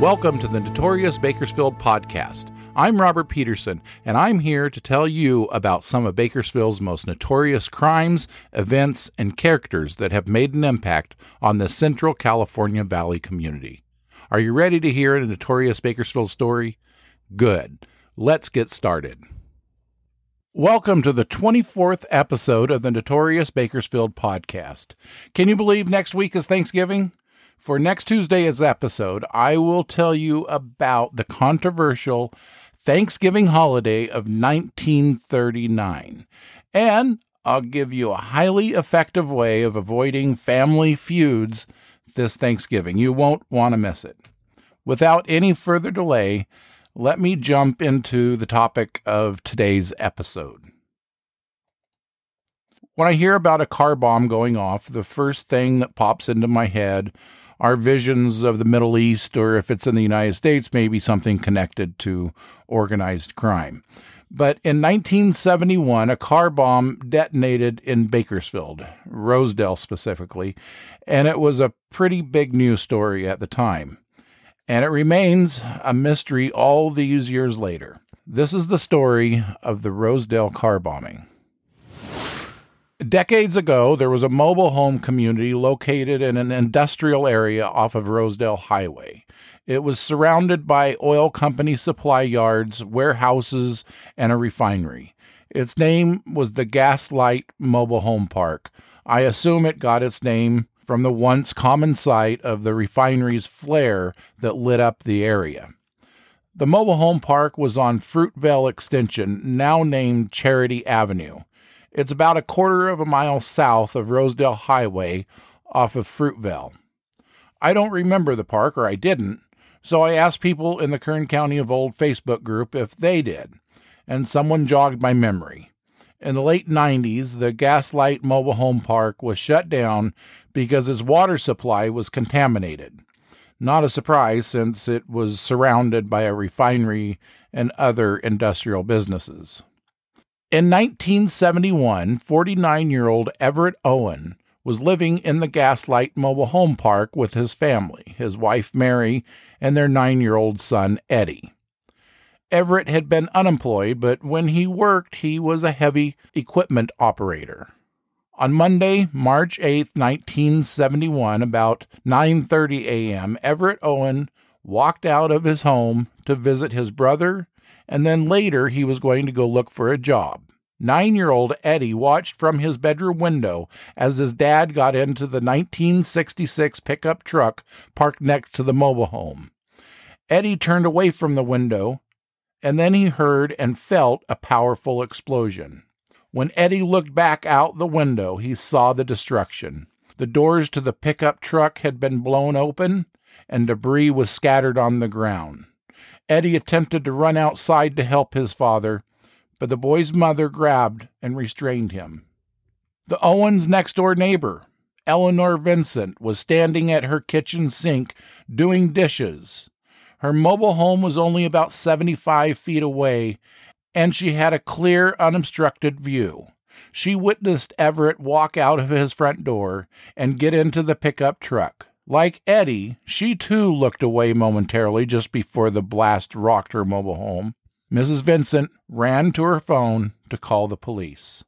Welcome to the Notorious Bakersfield podcast. I'm Robert Peterson, and I'm here to tell you about some of Bakersfield's most notorious crimes, events, and characters that have made an impact on the Central California Valley community. Are you ready to hear a notorious Bakersfield story? Good. Let's get started. Welcome to the 24th episode of the Notorious Bakersfield podcast. Can you believe next week is Thanksgiving? For next Tuesday's episode, I will tell you about the controversial Thanksgiving holiday of 1939. And I'll give you a highly effective way of avoiding family feuds this Thanksgiving. You won't want to miss it. Without any further delay, let me jump into the topic of today's episode. When I hear about a car bomb going off, the first thing that pops into my head our visions of the Middle East, or if it's in the United States, maybe something connected to organized crime. But in 1971, a car bomb detonated in Bakersfield, Rosedale specifically, and it was a pretty big news story at the time. And it remains a mystery all these years later. This is the story of the Rosedale car bombing. Decades ago, there was a mobile home community located in an industrial area off of Rosedale Highway. It was surrounded by oil company supply yards, warehouses, and a refinery. Its name was the Gaslight Mobile Home Park. I assume it got its name from the once common sight of the refinery's flare that lit up the area. The mobile home park was on Fruitvale Extension, now named Charity Avenue. It's about a quarter of a mile south of Rosedale Highway off of Fruitvale. I don't remember the park, or I didn't, so I asked people in the Kern County of Old Facebook group if they did, and someone jogged my memory. In the late 90s, the Gaslight Mobile Home Park was shut down because its water supply was contaminated. Not a surprise since it was surrounded by a refinery and other industrial businesses. In 1971, 49 year old Everett Owen was living in the Gaslight Mobile Home Park with his family, his wife Mary, and their nine year old son Eddie. Everett had been unemployed, but when he worked, he was a heavy equipment operator. On Monday, March 8, 1971, about 9:30 a.m., Everett Owen walked out of his home to visit his brother and then later he was going to go look for a job. Nine year old Eddie watched from his bedroom window as his dad got into the 1966 pickup truck parked next to the mobile home. Eddie turned away from the window, and then he heard and felt a powerful explosion. When Eddie looked back out the window, he saw the destruction. The doors to the pickup truck had been blown open, and debris was scattered on the ground. Eddie attempted to run outside to help his father, but the boy's mother grabbed and restrained him. The Owens' next door neighbor, Eleanor Vincent, was standing at her kitchen sink doing dishes. Her mobile home was only about 75 feet away, and she had a clear, unobstructed view. She witnessed Everett walk out of his front door and get into the pickup truck. Like Eddie, she too looked away momentarily just before the blast rocked her mobile home. Mrs. Vincent ran to her phone to call the police.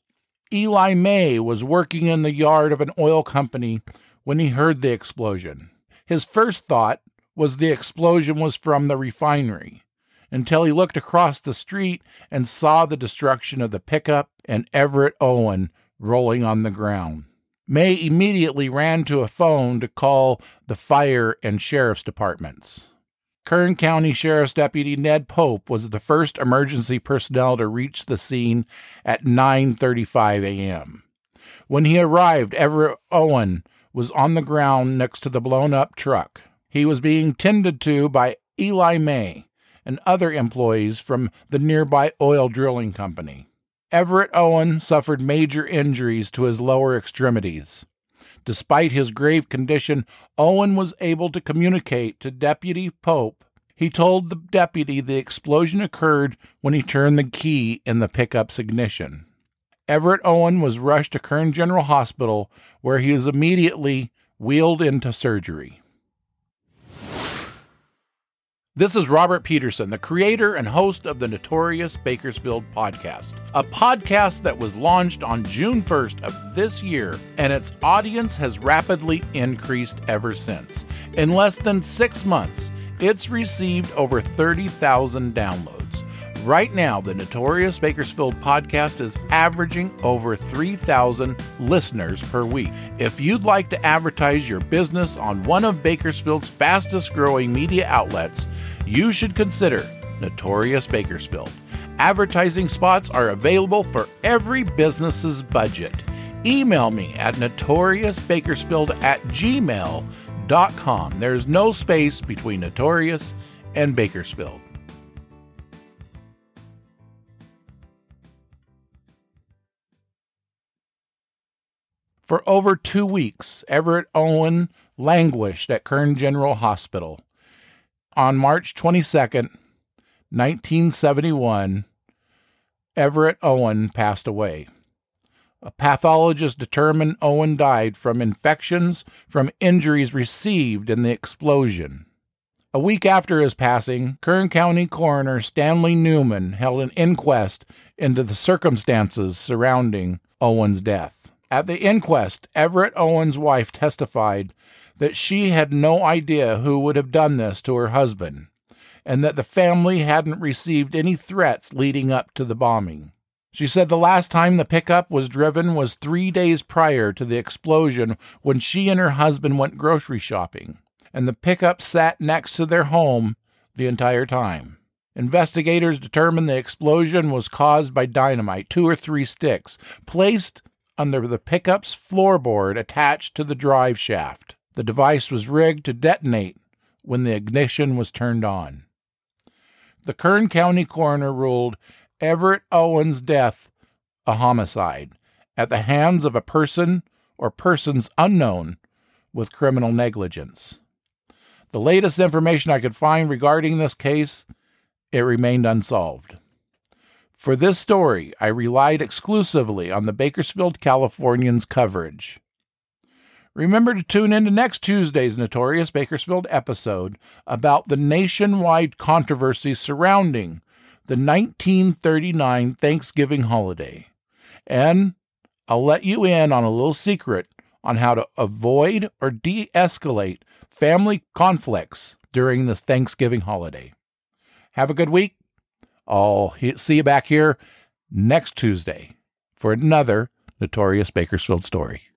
Eli May was working in the yard of an oil company when he heard the explosion. His first thought was the explosion was from the refinery, until he looked across the street and saw the destruction of the pickup and Everett Owen rolling on the ground. May immediately ran to a phone to call the fire and sheriff's departments. Kern County Sheriff's Deputy Ned Pope was the first emergency personnel to reach the scene at 9:35 a.m. When he arrived, Everett Owen was on the ground next to the blown up truck. He was being tended to by Eli May and other employees from the nearby oil drilling company. Everett Owen suffered major injuries to his lower extremities. Despite his grave condition, Owen was able to communicate to Deputy Pope. He told the deputy the explosion occurred when he turned the key in the pickup's ignition. Everett Owen was rushed to Kern General Hospital, where he was immediately wheeled into surgery. This is Robert Peterson, the creator and host of the Notorious Bakersfield podcast, a podcast that was launched on June 1st of this year, and its audience has rapidly increased ever since. In less than six months, it's received over 30,000 downloads. Right now, the Notorious Bakersfield podcast is averaging over 3,000 listeners per week. If you'd like to advertise your business on one of Bakersfield's fastest growing media outlets, you should consider Notorious Bakersfield. Advertising spots are available for every business's budget. Email me at notoriousbakersfield at gmail.com. There's no space between Notorious and Bakersfield. For over two weeks, Everett Owen languished at Kern General Hospital. On March 22nd, 1971, Everett Owen passed away. A pathologist determined Owen died from infections from injuries received in the explosion. A week after his passing, Kern County Coroner Stanley Newman held an inquest into the circumstances surrounding Owen's death. At the inquest, Everett Owen's wife testified that she had no idea who would have done this to her husband, and that the family hadn't received any threats leading up to the bombing. She said the last time the pickup was driven was three days prior to the explosion when she and her husband went grocery shopping, and the pickup sat next to their home the entire time. Investigators determined the explosion was caused by dynamite, two or three sticks, placed under the pickup's floorboard attached to the drive shaft. The device was rigged to detonate when the ignition was turned on. The Kern County coroner ruled Everett Owen's death a homicide at the hands of a person or persons unknown with criminal negligence. The latest information I could find regarding this case, it remained unsolved. For this story, I relied exclusively on the Bakersfield Californian's coverage. Remember to tune in to next Tuesday's Notorious Bakersfield episode about the nationwide controversy surrounding the 1939 Thanksgiving holiday. And I'll let you in on a little secret on how to avoid or de escalate family conflicts during this Thanksgiving holiday. Have a good week. I'll see you back here next Tuesday for another Notorious Bakersfield story.